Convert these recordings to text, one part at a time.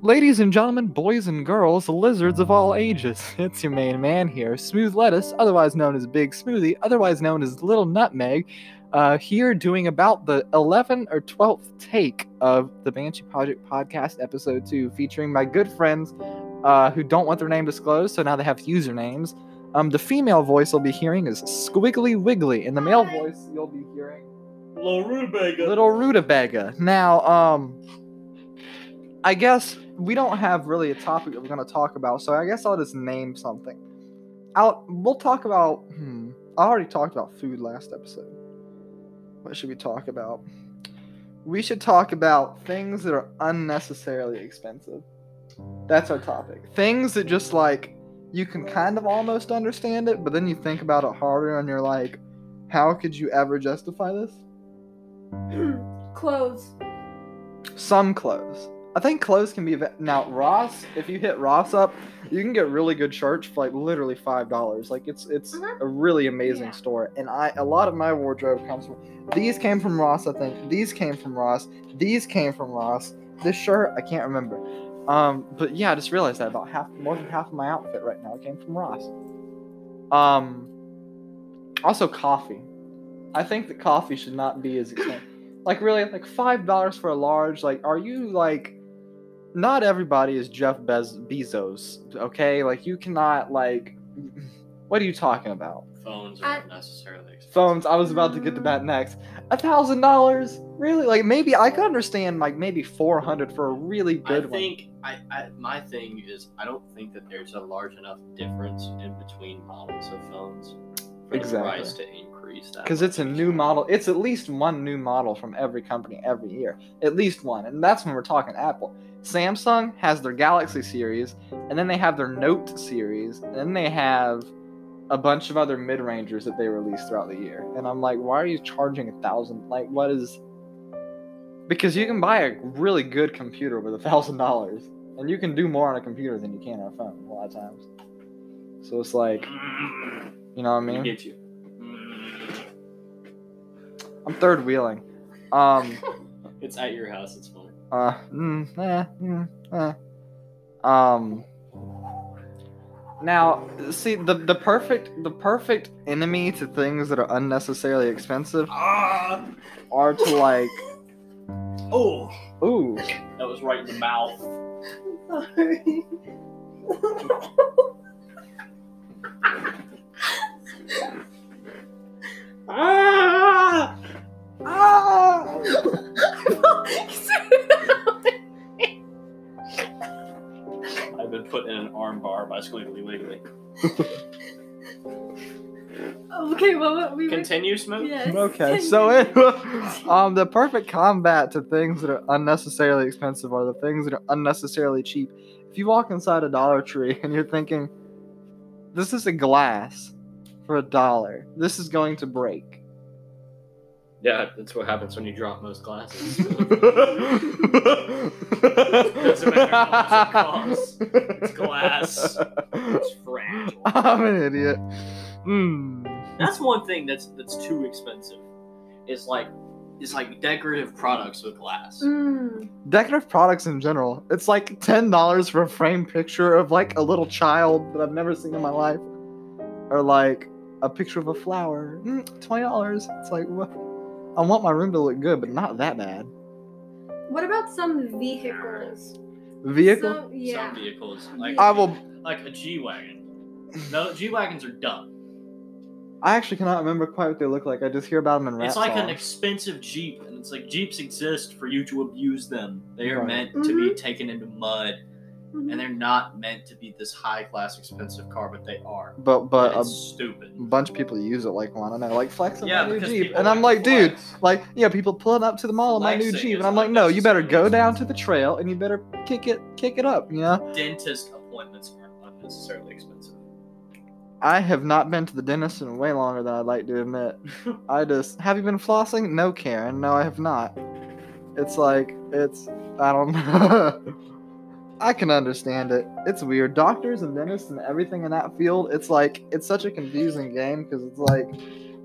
Ladies and gentlemen, boys and girls, lizards of all ages, it's your main man here, Smooth Lettuce, otherwise known as Big Smoothie, otherwise known as Little Nutmeg, uh, here doing about the 11th or 12th take of the Banshee Project podcast, episode 2, featuring my good friends uh, who don't want their name disclosed, so now they have usernames. Um, the female voice you'll be hearing is Squiggly Wiggly, and the male voice you'll be hearing Little rutabaga. Little Rutabaga. Now, um, I guess we don't have really a topic that we're going to talk about, so I guess I'll just name something. I'll we'll talk about. Hmm, I already talked about food last episode. What should we talk about? We should talk about things that are unnecessarily expensive. That's our topic. Things that just like you can kind of almost understand it, but then you think about it harder and you're like, how could you ever justify this? Clothes. Some clothes. I think clothes can be now Ross. If you hit Ross up, you can get really good shirts for like literally five dollars. Like it's it's Mhm. a really amazing Yeah. store. And I a lot of my wardrobe comes from these came from Ross. I think these came from Ross. These came from Ross. This shirt I can't remember. Um, but yeah, I just realized that about half more than half of my outfit right now came from Ross. Um, also coffee. I think that coffee should not be as expensive. Like really, like five dollars for a large. Like, are you like? Not everybody is Jeff Bez- Bezos, okay? Like, you cannot like. What are you talking about? Phones I- are unnecessarily expensive. Phones. I was about to get to that next. A thousand dollars, really? Like, maybe I could understand like maybe four hundred for a really I good one. think I, I my thing is I don't think that there's a large enough difference in between models of phones for Exactly. the price to increase that. because it's a new model. It's at least one new model from every company every year. At least one, and that's when we're talking Apple. Samsung has their Galaxy series, and then they have their Note series, and then they have a bunch of other mid rangers that they release throughout the year. And I'm like, why are you charging a thousand? Like, what is? Because you can buy a really good computer with a thousand dollars, and you can do more on a computer than you can on a phone a lot of times. So it's like, you know what I mean? get you. I'm third wheeling. Um. It's at your house. It's fine. Uh, mm, eh, mm, eh. Um. Now, see the the perfect the perfect enemy to things that are unnecessarily expensive Ah! are to like, Oh, ooh, that was right in the mouth. Sorry. Ah! ah, I've been put in an arm bar by Squiggly Wiggly. okay, well, what we were. Continue, Smoke. Yes. okay. So it, um, the perfect combat to things that are unnecessarily expensive are the things that are unnecessarily cheap. If you walk inside a Dollar Tree and you're thinking, this is a glass for a dollar, this is going to break. Yeah, that's what happens when you drop most glasses. Doesn't matter how much it costs. It's glass. it's fragile. I'm an idiot. Hmm. That's one thing that's that's too expensive. Is like is like decorative products with glass. Mm. Decorative products in general. It's like ten dollars for a framed picture of like a little child that I've never seen in my life, or like a picture of a flower. Mm, Twenty dollars. It's like what? I want my room to look good, but not that bad. What about some vehicles? Vehicle. Some, yeah. Some vehicles like I will. like a G wagon. No, G wagons are dumb. I actually cannot remember quite what they look like. I just hear about them in rap It's like an expensive Jeep, and it's like Jeeps exist for you to abuse them. They are Right. meant to be taken into mud, Mhm. and they're not meant to be this high class expensive car, but they are. but but And a it's stupid. bunch of people use it like one. And I know, like flexing Yeah, my new because Jeep, people and I'm like like, dude, flex. like yeah, people pulling up to the mall in my new Flexing Jeep, is and I'm like, no, you better go unnecessarily down to the trail and you better kick it, kick it up, you know. Dentist appointments aren't unnecessarily expensive. I have not been to the dentist in way longer than I'd like to admit. I just have you been flossing? No, Karen. No, I have not. It's like it's I don't know. I can understand it. It's weird. Doctors and dentists and everything in that field, it's like it's such a confusing game because it's like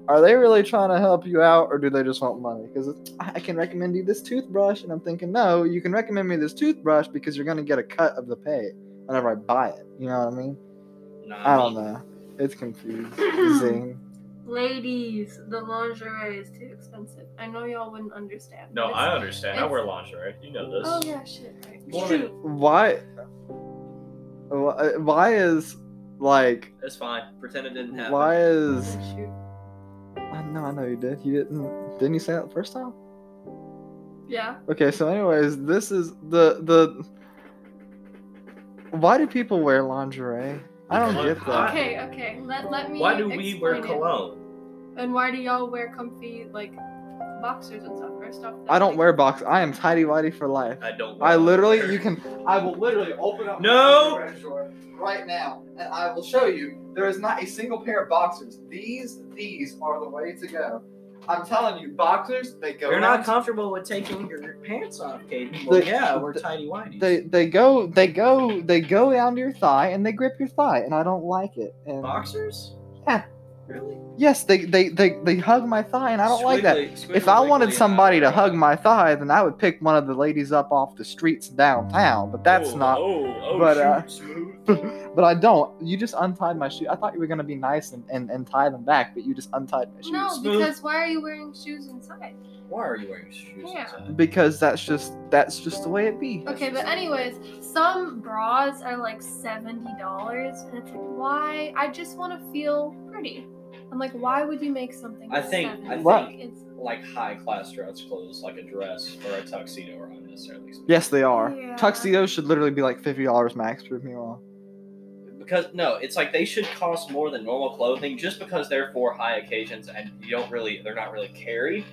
are they really trying to help you out or do they just want money? Because I can recommend you this toothbrush, and I'm thinking, no, you can recommend me this toothbrush because you're gonna get a cut of the pay whenever I buy it. You know what I mean? Nah, I don't know. It's confusing. Ladies, the lingerie is too expensive. I know y'all wouldn't understand. No, but I it's- understand. I wear lingerie. You know this. Oh yeah, shit. Right. Woman. Shoot. why? why- Why is like? It's fine. Pretend it didn't happen. Why is? Oh, shoot. I know, I know you did. You didn't. Didn't you say that the first time? Yeah. Okay, so anyways, this is the the. Why do people wear lingerie? I don't Because- get that. Okay, okay. Let let me. Why do we wear explain it. cologne? And why do y'all wear comfy like boxers and stuff? First off, I don't like- wear box. I am tidy whitey for life. I don't. wear I literally, you can. I will literally open up. No! underwear drawer Right now, and I will show you. There is not a single pair of boxers. These, these are the way to go. I'm telling you, boxers. They go. You're not comfortable with taking your pants off, Katie. They- Well, yeah, we're they- tidy whities. They they go they go they go down to your thigh and they grip your thigh and I don't like it. And boxers? Yeah. Really? yes, they they they, they hug my thigh and I don't like that. If I wanted somebody to hug my thigh, then I would pick one of the ladies up off the streets downtown. But that's oh, not. Oh, oh, but, shoot, uh, smooth. But I don't. You just untied my shoe. I thought you were gonna be nice and, and, and tie them back, but you just untied my shoes. No, because why are you wearing shoes inside? Why are you wearing shoes? Yeah. inside? Because that's just that's just the way it be. Okay, but anyways, some bras are like seventy dollars, and it's like, why? I just want to feel pretty. I'm like, why would you make something? I think- I 70? What? It's Like high class dress clothes, like a dress or a tuxedo, are unnecessarily expensive. Yes, they are. Yeah. Tuxedos should literally be like fifty dollars max. Prove me wrong. Because no, it's like they should cost more than normal clothing just because they're for high occasions and you don't really, they're not really carried.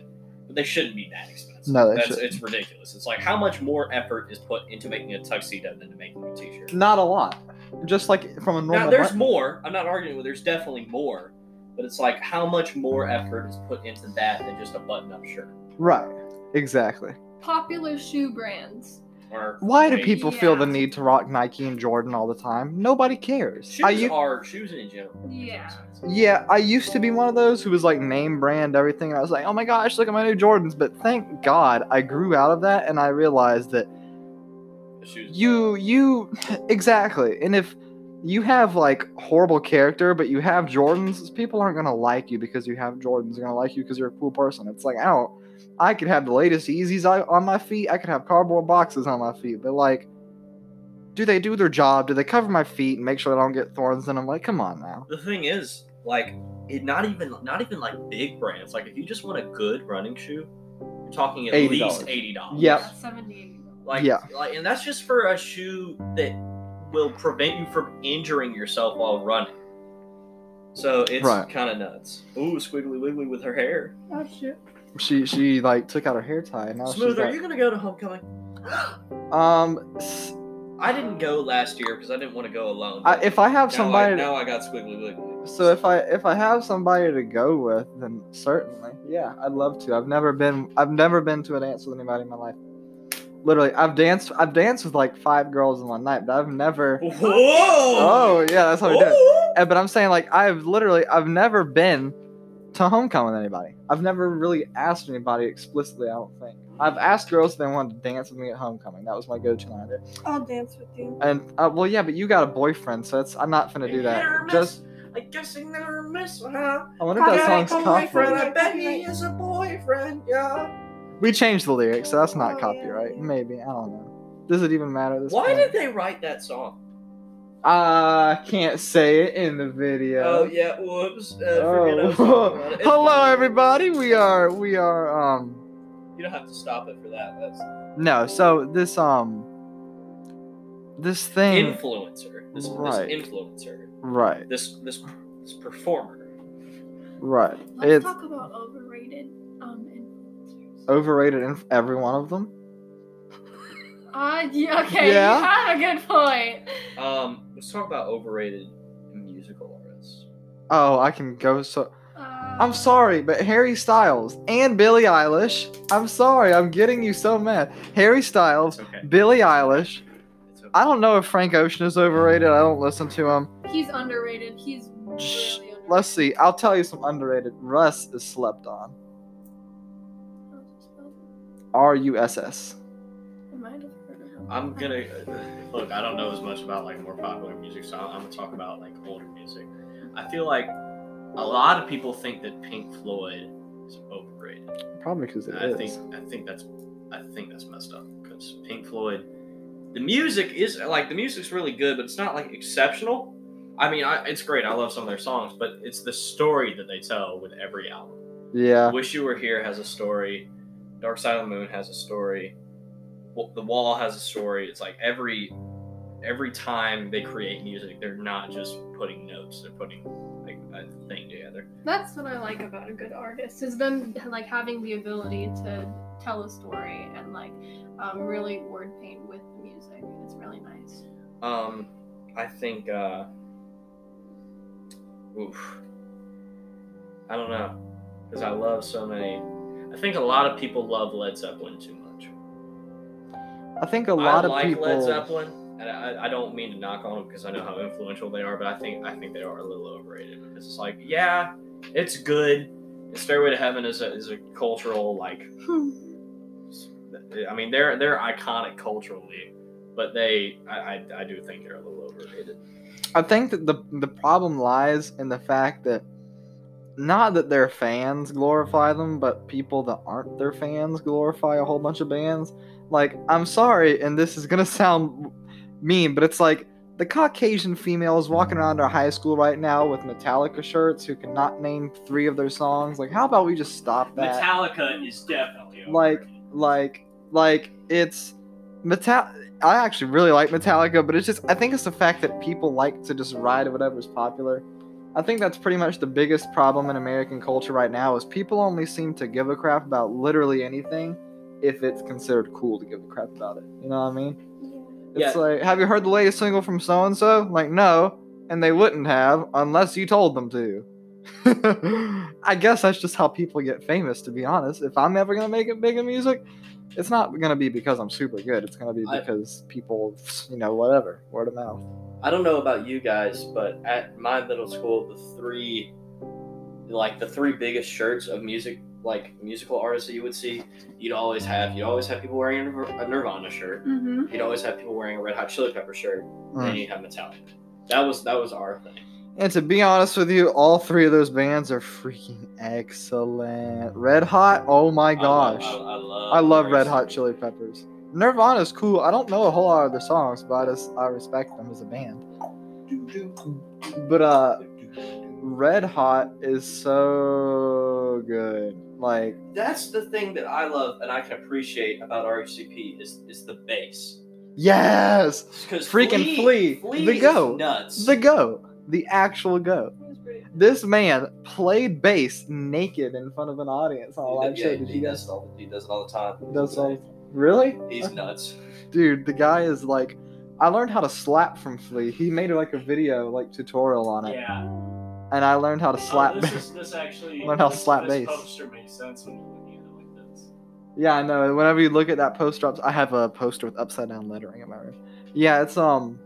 But they shouldn't be that expensive. No, they That's shouldn't. it's ridiculous. It's like how much more effort is put into making a tuxedo than to making a t-shirt. Not a lot. Just like from a normal. Now there's button- more. I'm not arguing with. There's definitely more, but it's like how much more effort is put into that than just a button-up shirt. Right. Exactly. popular shoe brands. Or Why do maybe- people feel the need to rock Nike and Jordan all the time? Nobody cares. Shoes I u- are shoes in general. Yeah. yeah, I used to be one of those who was like name brand everything, and I was like, oh my gosh, look at my new Jordans. But thank God I grew out of that, and I realized that shoes. you you exactly, and if you have like horrible character, but you have Jordans, people aren't gonna like you because you have Jordans. They're gonna like you because you're a cool person. It's like I don't. I could have the latest Yeezys on my feet. I could have cardboard boxes on my feet, but like, do they do their job? Do they cover my feet and make sure I don't get thorns in them? Like, come on now. The thing is, like, it not even not even like big brands. Like, if you just want a good running shoe, you're talking at $80. least eighty dollars. Yep. Yeah, 70 Like, Yeah. like, and that's just for a shoe that will prevent you from injuring yourself while running. So it's Right. kind of nuts. Ooh, squiggly wiggly with her hair. Oh shit. She she like took out her hair tie. And now Smooth, she's are like, you gonna go to homecoming? um, s- I didn't go last year because I didn't want to go alone. I, if I have now somebody, I, now I got squiggly wiggly. so if I if I have somebody to go with, then certainly, yeah, I'd love to. I've never been I've never been to a dance with anybody in my life. Literally, I've danced I've danced with like five girls in one night, but I've never. Whoa! Oh yeah, that's how we do it. But I'm saying like I've literally I've never been to homecoming with anybody. I've never really asked anybody explicitly. I don't think I've asked girls if they wanted to dance with me at homecoming. That was my go-to line there. I'll dance with you. And uh, well, yeah, but you got a boyfriend, so it's I'm not gonna do that. Just I guess I never miss, huh? I wonder if that song's boyfriend, I bet he is a boyfriend, yeah. We changed the lyrics, so that's not Oh, copyright. yeah. Maybe I don't know. Does it even matter? This Why point? did they write that song? I can't say it in the video. Oh yeah, whoops. Uh, forget I Oh. was about it. Hello, fine. everybody. We are we are um You don't have to stop it for that. That's no. So this um this thing influencer. This, Right. this influencer. right This this this performer. right. Let's It's talk about overrated um influencers. overrated in every one of them. Uh, yeah, okay, Yeah? you have a good point. Um, let's talk about overrated musical artists. Oh, I can go so. Uh, I'm sorry, but Harry Styles and Billie Eilish. I'm sorry, I'm getting you so mad. Harry Styles, okay. Billie Eilish. Okay. I don't know if Frank Ocean is overrated. I don't listen to him. He's underrated. He's Shh. really underrated. let's see. I'll tell you some underrated. Russ is slept on. R U S S. I'm gonna look. I don't know as much about like more popular music, so I'm gonna talk about like older music. I feel like a lot of people think that Pink Floyd is overrated. Probably because it I is. think I think that's I think that's messed up because Pink Floyd, the music is like the music's really good, but it's not like exceptional. I mean, I, it's great. I love some of their songs, but it's the story that they tell with every album. Yeah. Wish You Were Here has a story. Dark Side of the Moon has a story. The Wall has a story. It's like every every time they create music, they're not just putting notes; they're putting like a thing together. That's what I like about a good artist is them like having the ability to tell a story and like um, really word paint with the music. It's really nice. Um, I think. uh Oof. I don't know, because I love so many. I think a lot of people love Led Zeppelin too much. I think a lot I of like people. Led Zeppelin, and I, I don't mean to knock on them because I know how influential they are, but I think I think they are a little overrated because it's like, yeah, it's good. Stairway to Heaven is a is a cultural like. I mean, they're they're iconic culturally, but they I, I, I do think they're a little overrated. I think that the the problem lies in the fact that not that their fans glorify them, but people that aren't their fans glorify a whole bunch of bands. Like, I'm sorry, and this is gonna sound mean, but it's like the Caucasian females walking around our high school right now with Metallica shirts who cannot name three of their songs. Like, how about we just stop that? Metallica is definitely Like- like like it's metal i actually really like metallica but it's just i think it's the fact that people like to just ride whatever's popular i think that's pretty much the biggest problem in american culture right now is people only seem to give a crap about literally anything if it's considered cool to give a crap about it you know what i mean Yeah. it's Yeah. like have you heard the latest single from so and so like no and they wouldn't have unless you told them to I guess that's just how people get famous, to be honest. If I'm ever gonna make it big in music, it's not gonna be because I'm super good. It's gonna be I- because people, you know, whatever, word of mouth. I don't know about you guys, but at my middle school, the three, like the three biggest shirts of music, like musical artists that you would see, you'd always have. You'd always have people wearing a Nirvana shirt. Mm-hmm. You'd always have people wearing a Red Hot Chili Pepper shirt, Mm. and you'd have Metallica. That was that was our thing. And to be honest with you, all three of those bands are freaking excellent. Red Hot, oh my gosh. I love, I, I love, I love Red Hot Chili Peppers. Nirvana's cool. I don't know a whole lot of their songs, but I just I respect them as a band. But uh Red Hot is so good. Like That's the thing that I love and I can appreciate about RHCP is is the bass. yes, Because Freaking Flea, the goat. nuts. the go, the actual go. This man played bass naked in front of an audience on a live show. Did he, you does it all, he does it all the time. Does all really? He's nuts. Dude, the guy is like. I learned how to slap from Flea. He made like a video like tutorial on it, Yeah. And I learned how to slap. Oh, this, bass. is, this actually. Learn how to slap this bass. poster makes sense when you're looking at it like this. Yeah, I know. Whenever you look at that poster, ups- I have a poster with upside down lettering in my room. Yeah, it's um,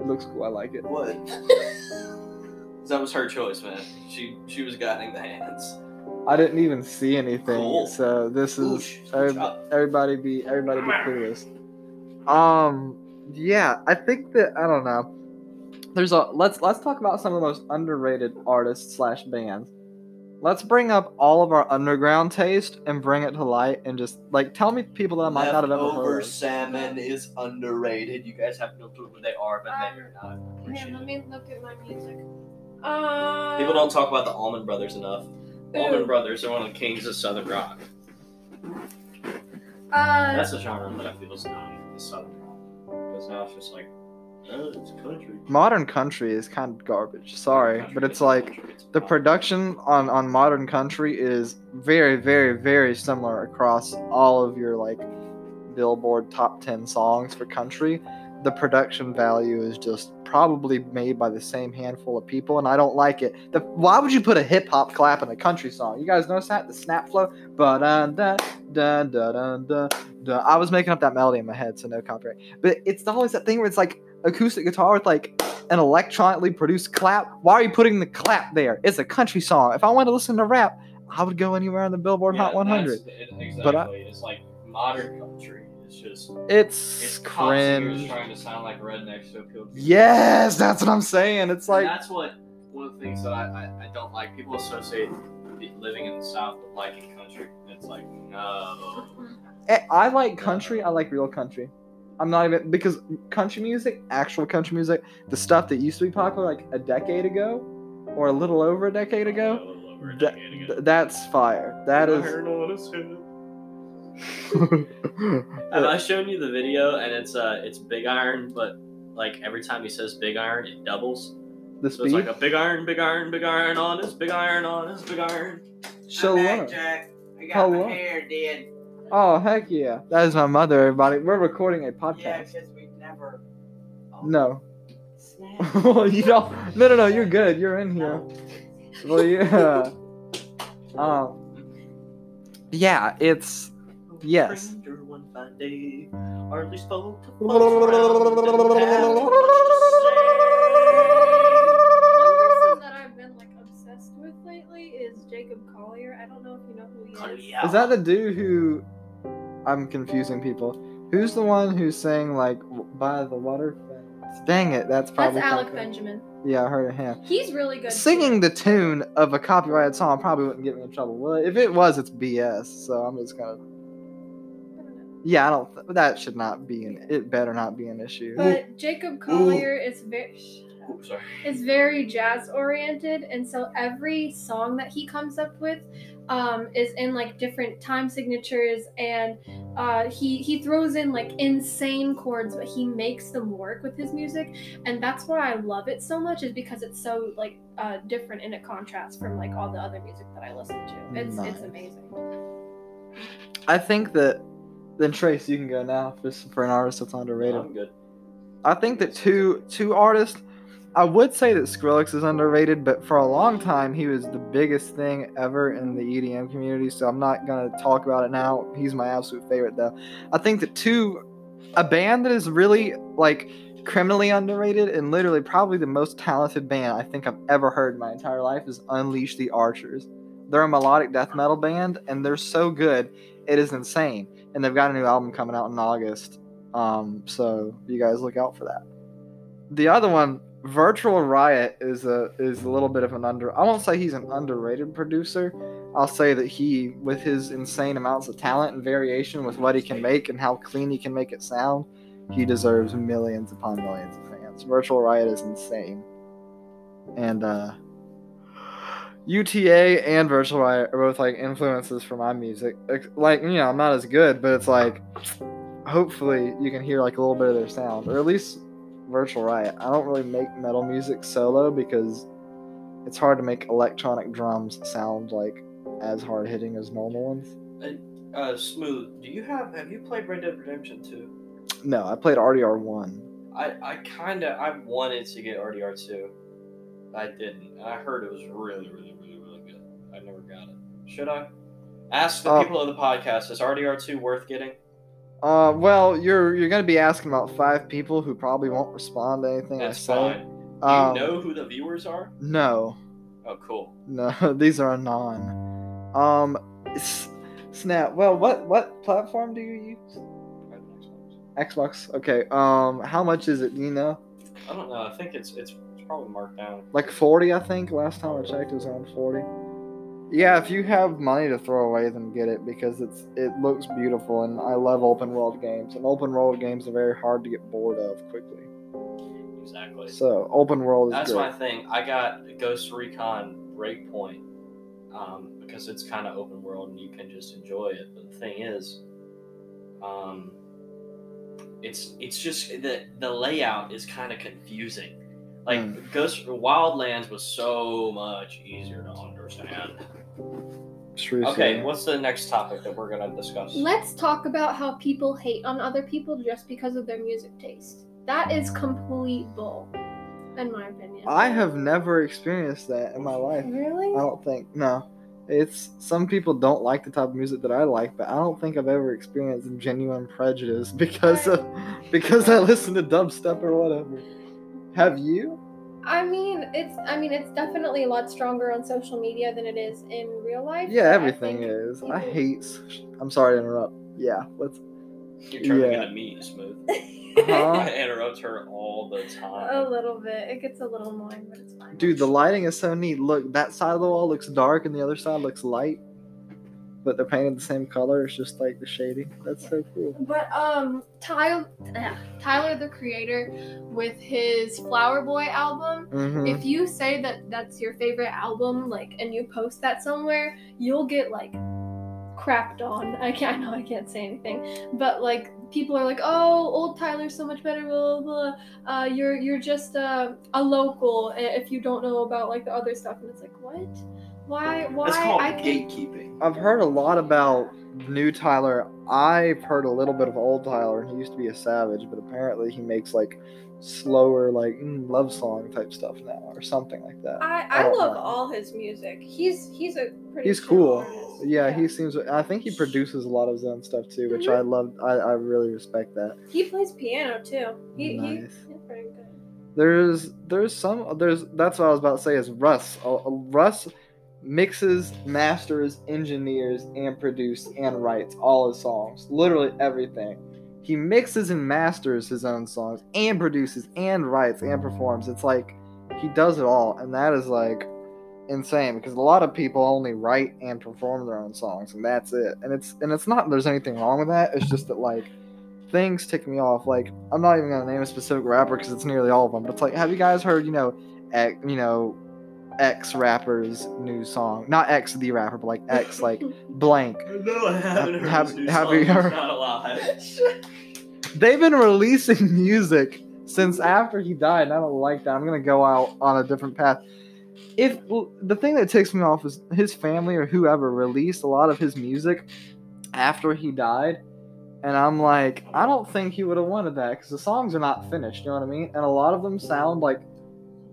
it looks cool. I like it. What? that was her choice, man. She she was guiding the hands. I didn't even see anything, Cool. so this is Oosh, every- everybody be everybody be clueless. Um, yeah, I think that I don't know. There's a let's let's talk about some of the most underrated artists slash bands. Let's bring up all of our underground taste and bring it to light and just like tell me people that I might not have ever Leftover heard. of. salmon is underrated. You guys have no clue who they are, but they are not. Here, appreciated. let me look at my music. Uh, People don't talk about the Allman Brothers enough. Allman Ooh. Brothers are one of the kings of Southern rock. Uh, That's a genre that I feel is not Southern rock. Because now it's just like, oh, it's country. Modern country is kind of garbage. Sorry, Country but it's like country, it's the production on on modern country is very very very similar across all of your like billboard top 10 songs for country. The production value is just probably made by the same handful of people and i don't like it. The, why would you put a hip-hop clap in a country song? You guys notice that the snap flow? But da da da da da da i was making up that melody in my head so no copyright. But it's always that thing where it's like acoustic guitar with like an electronically produced clap. Why are you putting the clap there? It's a country song. If I wanted to listen to rap, I would go anywhere on the Billboard Yeah, Hot 100. that's- it- Exactly. But I- it's like modern country. It's just It's, it's cringe. trying to sound like rednecks to appeal to. Yes, that's what I'm saying. It's And like that's what one of the things that I, I, I don't like. People associate living in the South with liking country. It's like no. Eh, I like country. I like real country. I'm not even because country music, actual country music, the stuff that used to be popular like a decade ago, or a little over a decade ago, little over a that- ago. th- that's fire. That is. Have I shown you the video? And it's uh, it's Big Iron, but like every time he says Big Iron, it doubles. the So it's like a Big Iron, Big Iron, Big Iron on his Big Iron on his Big Iron. Show I'm back, love. Jack. I got Hello. my hair did. Oh heck yeah! That is my mother. Everybody, we're recording a Yeah, podcast. because we never. Oh, No. Well, you don't. No, no, no. You're good. You're in here. Well, yeah. Um. Yeah, it's yes. Stranger one fine day, hardly spoke to One person that I've been like obsessed with lately is Jacob Collier. I don't know if you know who he is. Is that the dude who? I'm confusing people. Who's the one who's saying like w- by the water fence? Dang it, that's probably That's. Alec Coco. Benjamin. Yeah, I heard of him. He's really good. too. Singing the tune of a copyrighted song probably wouldn't get me in trouble. Well, if it was, it's BS. So I'm just gonna. I don't know. Yeah, I don't. Th- that should not be an. It better not be an issue. But Jacob Collier is very Ooh, sorry. is very jazz oriented, and so every song that he comes up with um, is in like different time signatures, and uh, he he throws in like insane chords, but he makes them work with his music, and that's why I love it so much. Is because it's so like uh, different and it contrasts from like all the other music that I listen to. It's Nice. it's amazing. I think that. Then Trace, you can go now. Just for an artist that's underrated. I'm good. I think that two two artists. I would say that Skrillex is underrated, but for a long time he was the biggest thing ever in the EDM community. So I'm not gonna talk about it now. He's my absolute favorite though. I think that two, a band that is really like criminally underrated and literally probably the most talented band I think I've ever heard in my entire life is Unleash the Archers. They're a melodic death metal band and they're so good, it is insane. And they've got a new album coming out in August. Um, so you guys look out for that. The other one, Virtual Riot, is a is a little bit of an under. I won't say he's an underrated producer. I'll say that he, with his insane amounts of talent and variation with what he can make and how clean he can make it sound, he deserves millions upon millions of fans. Virtual Riot is insane, and uh, UTA and Virtual Riot are both like influences for my music. Like you know, I'm not as good, but it's like hopefully you can hear like a little bit of their sound, or at least Virtual Riot. I don't really make metal music solo because it's hard to make electronic drums sound like as hard hitting as normal ones. Uh, Smooth, do you have have you played Red Dead Redemption 2? No, I played RDR one. I I kind of I wanted to get RDR 2. I didn't. I heard it was really really really really good. I never got it. Should I? Ask the Uh, people of the podcast. Is RDR 2 worth getting? Uh, well, you're you're gonna be asking about five people who probably won't respond to anything That's I say. fine. Do Um, you know who the viewers are? No, Oh, cool. no, these are anon. Um, s- snap. Well, what what platform do you use? Xbox. Okay. Um, how much is it? Do you know? I don't know. I think it's it's, it's probably marked down. Like forty, I think. Last time I checked, it was around forty. Yeah, if you have money to throw away, then get it because it's it looks beautiful, and I love open world games. And open world games are very hard to get bored of quickly. Exactly. So open world is That's great. my thing. I got Ghost Recon Breakpoint um, because it's kind of open world and you can just enjoy it. But the thing is, um, it's it's just the the layout is kind of confusing. Like Mm. Ghost Wildlands was so much easier to understand. True. Okay, what's the next topic that we're gonna discuss? Let's talk about how people hate on other people just because of their music taste. That is complete bull, in my opinion. I have never experienced that in my life. Really? I don't think. No. It's some people don't like the type of music that I like, but I don't think I've ever experienced genuine prejudice because of because I listen to dubstep or whatever. Have you? I mean, it's I mean, it's definitely a lot stronger on social media than it is in real life. Yeah, everything think is. I hate. I'm sorry to interrupt. Yeah, let's. You're turning Yeah. into me, Smooth. Huh? I interrupt her all the time. A little bit. It gets a little annoying, but it's fine. Dude, the lighting is so neat. Look, that side of the wall looks dark and the other side looks light. But they're painted the same color. It's just like the shading. That's so cool. But um, Tyler, Tyler the Creator, with his Flower Boy album. hmm If you say that that's your favorite album, like, and you post that somewhere, you'll get like crapped on. I can't. I know I can't say anything, but like people are like, "Oh, old Tyler's so much better." Blah blah. blah. Uh, you're you're just uh, a local if you don't know about like the other stuff, and it's like, what? Why? Why? That's called I can't. gatekeeping. I've heard a lot about new Tyler. I've heard a little bit of old Tyler, and he used to be a savage, but apparently he makes like slower, like mm, love song type stuff now, or something like that. I, I I love know. all his music. He's he's a pretty. He's cool. artist. Yeah, he seems. I think he produces a lot of his own stuff too, which Mhm. I love. I, I really respect that. He plays piano too. He, he Nice. he's pretty good. There's there's some there's that's what I was about to say is Russ. Uh, Russ mixes, masters, engineers, and produces and writes all his songs. Literally everything. He mixes and masters his own songs and produces and writes and performs. It's like he does it all, and that is like insane because a lot of people only write and perform their own songs, and that's it. And it's and it's not there's anything wrong with that. It's just that like things tick me off. Like I'm not even gonna name a specific rapper because it's nearly all of them. But it's like, have you guys heard? You know, X, you know, X rapper's new song. Not X the rapper, but like X like blank. No, I haven't heard Have- have you heard- Not alive. They've been releasing music since after he died, and I don't like that. I'm gonna go out on a different path. If the thing that ticks me off is his family or whoever released a lot of his music after he died, and I'm like, I don't think he would have wanted that because the songs are not finished. You know what I mean? And a lot of them sound like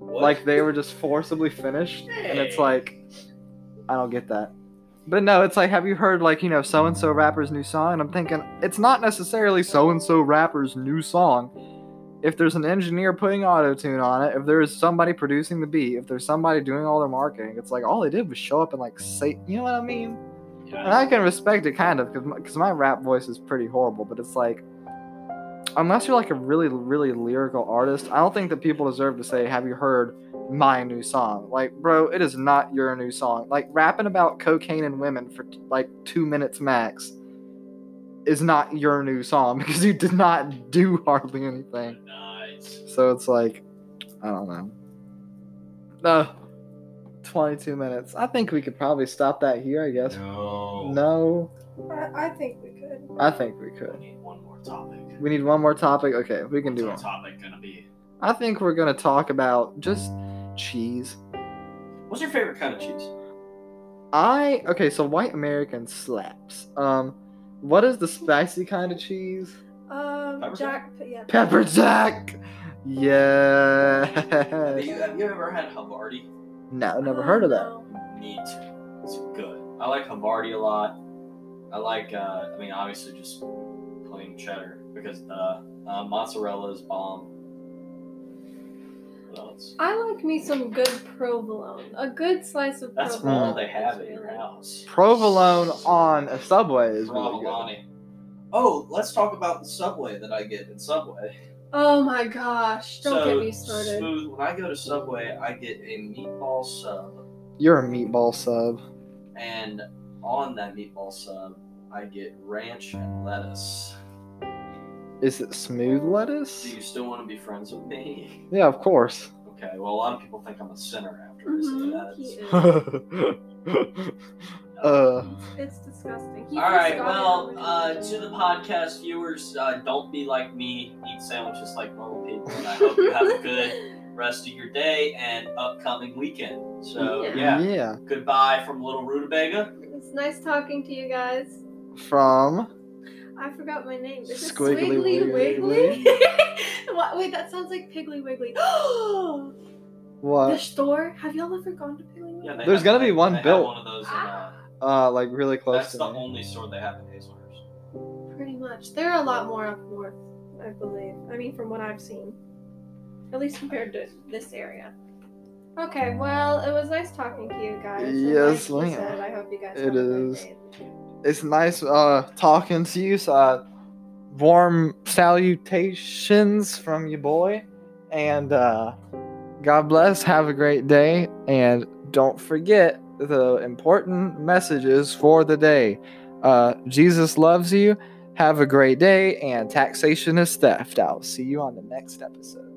What? like they were just forcibly finished, and it's like, I don't get that. But no, it's like, have you heard like you know so and so rapper's new song? And I'm thinking it's not necessarily so and so rapper's new song. If there's an engineer putting auto tune on it, if there's somebody producing the beat, if there's somebody doing all their marketing, it's like all they did was show up and like say, you know what I mean? And I can respect it kind of because because my rap voice is pretty horrible, but it's like unless you're like a really really lyrical artist, I don't think that people deserve to say, "Have you heard my new song?" Like, bro, it is not your new song. Like rapping about cocaine and women for like two minutes max is not your new song because you did not do hardly anything. Nice. So it's like, I don't know. No. 22 minutes. I think we could probably stop that here, I guess. No. No, I, I think we could. I think we could. We need one more topic. We need one more topic. Okay, we can do What's it. our topic gonna be? I think we're gonna talk about just cheese. What's your favorite kind of cheese? I okay, so white American slaps. Um, what is the spicy kind of cheese? Um, Pepper Jack. Yeah. Pepper jack. Yeah. Have you, have you ever had Havarti? No, never heard of that. Oh, no. Me too. It's good. I like Havarti a lot. I like, uh, I mean, obviously just plain cheddar because the uh, mozzarella is bomb. What else? I like me some good provolone. A good slice of provolone. That's provolone. all they have is at your house. Provolone on a subway is really good. Provolone. Oh, let's talk about the Subway that I get in Subway. Oh my gosh! Don't so, get me started. Smooth, when I go to Subway, I get a meatball sub, You're a meatball sub. and on that meatball sub, I get ranch and lettuce. Is it smooth lettuce? Do you still want to be friends with me? Yeah, of course. Okay, well, a lot of people think I'm a sinner after I Mhm, say he that. is. uh, It's disgusting. He All right, well, uh, to the podcast viewers, uh, don't be like me, eat sandwiches like normal people, and I hope you have a good rest of your day and upcoming weekend. So, Yeah. yeah, yeah. goodbye from Little Rutabaga. It's nice talking to you guys. From I forgot my name. Is it Squiggly Squiggly Wiggly? Wiggly? what? Wait, that sounds like Piggly Wiggly. What? The store? Have y'all ever gone to Piggly Wiggly? Yeah, they There's have- gotta be one they have built. one of those in, uh, Uh, like really close that's to the me. only store they have in Hazlehurst. Pretty much. There are a lot more up north, I believe. I mean, from what I've seen. at least compared to this area. Okay, well, it was nice talking to you guys. Yes, like said, I hope you guys It have a great is. It's nice uh talking to you. So, uh, warm salutations from you, boy, and uh, God bless. Have a great day, and don't forget the important messages for the day. Uh, Jesus loves you. Have a great day, and taxation is theft. I'll see you on the next episode.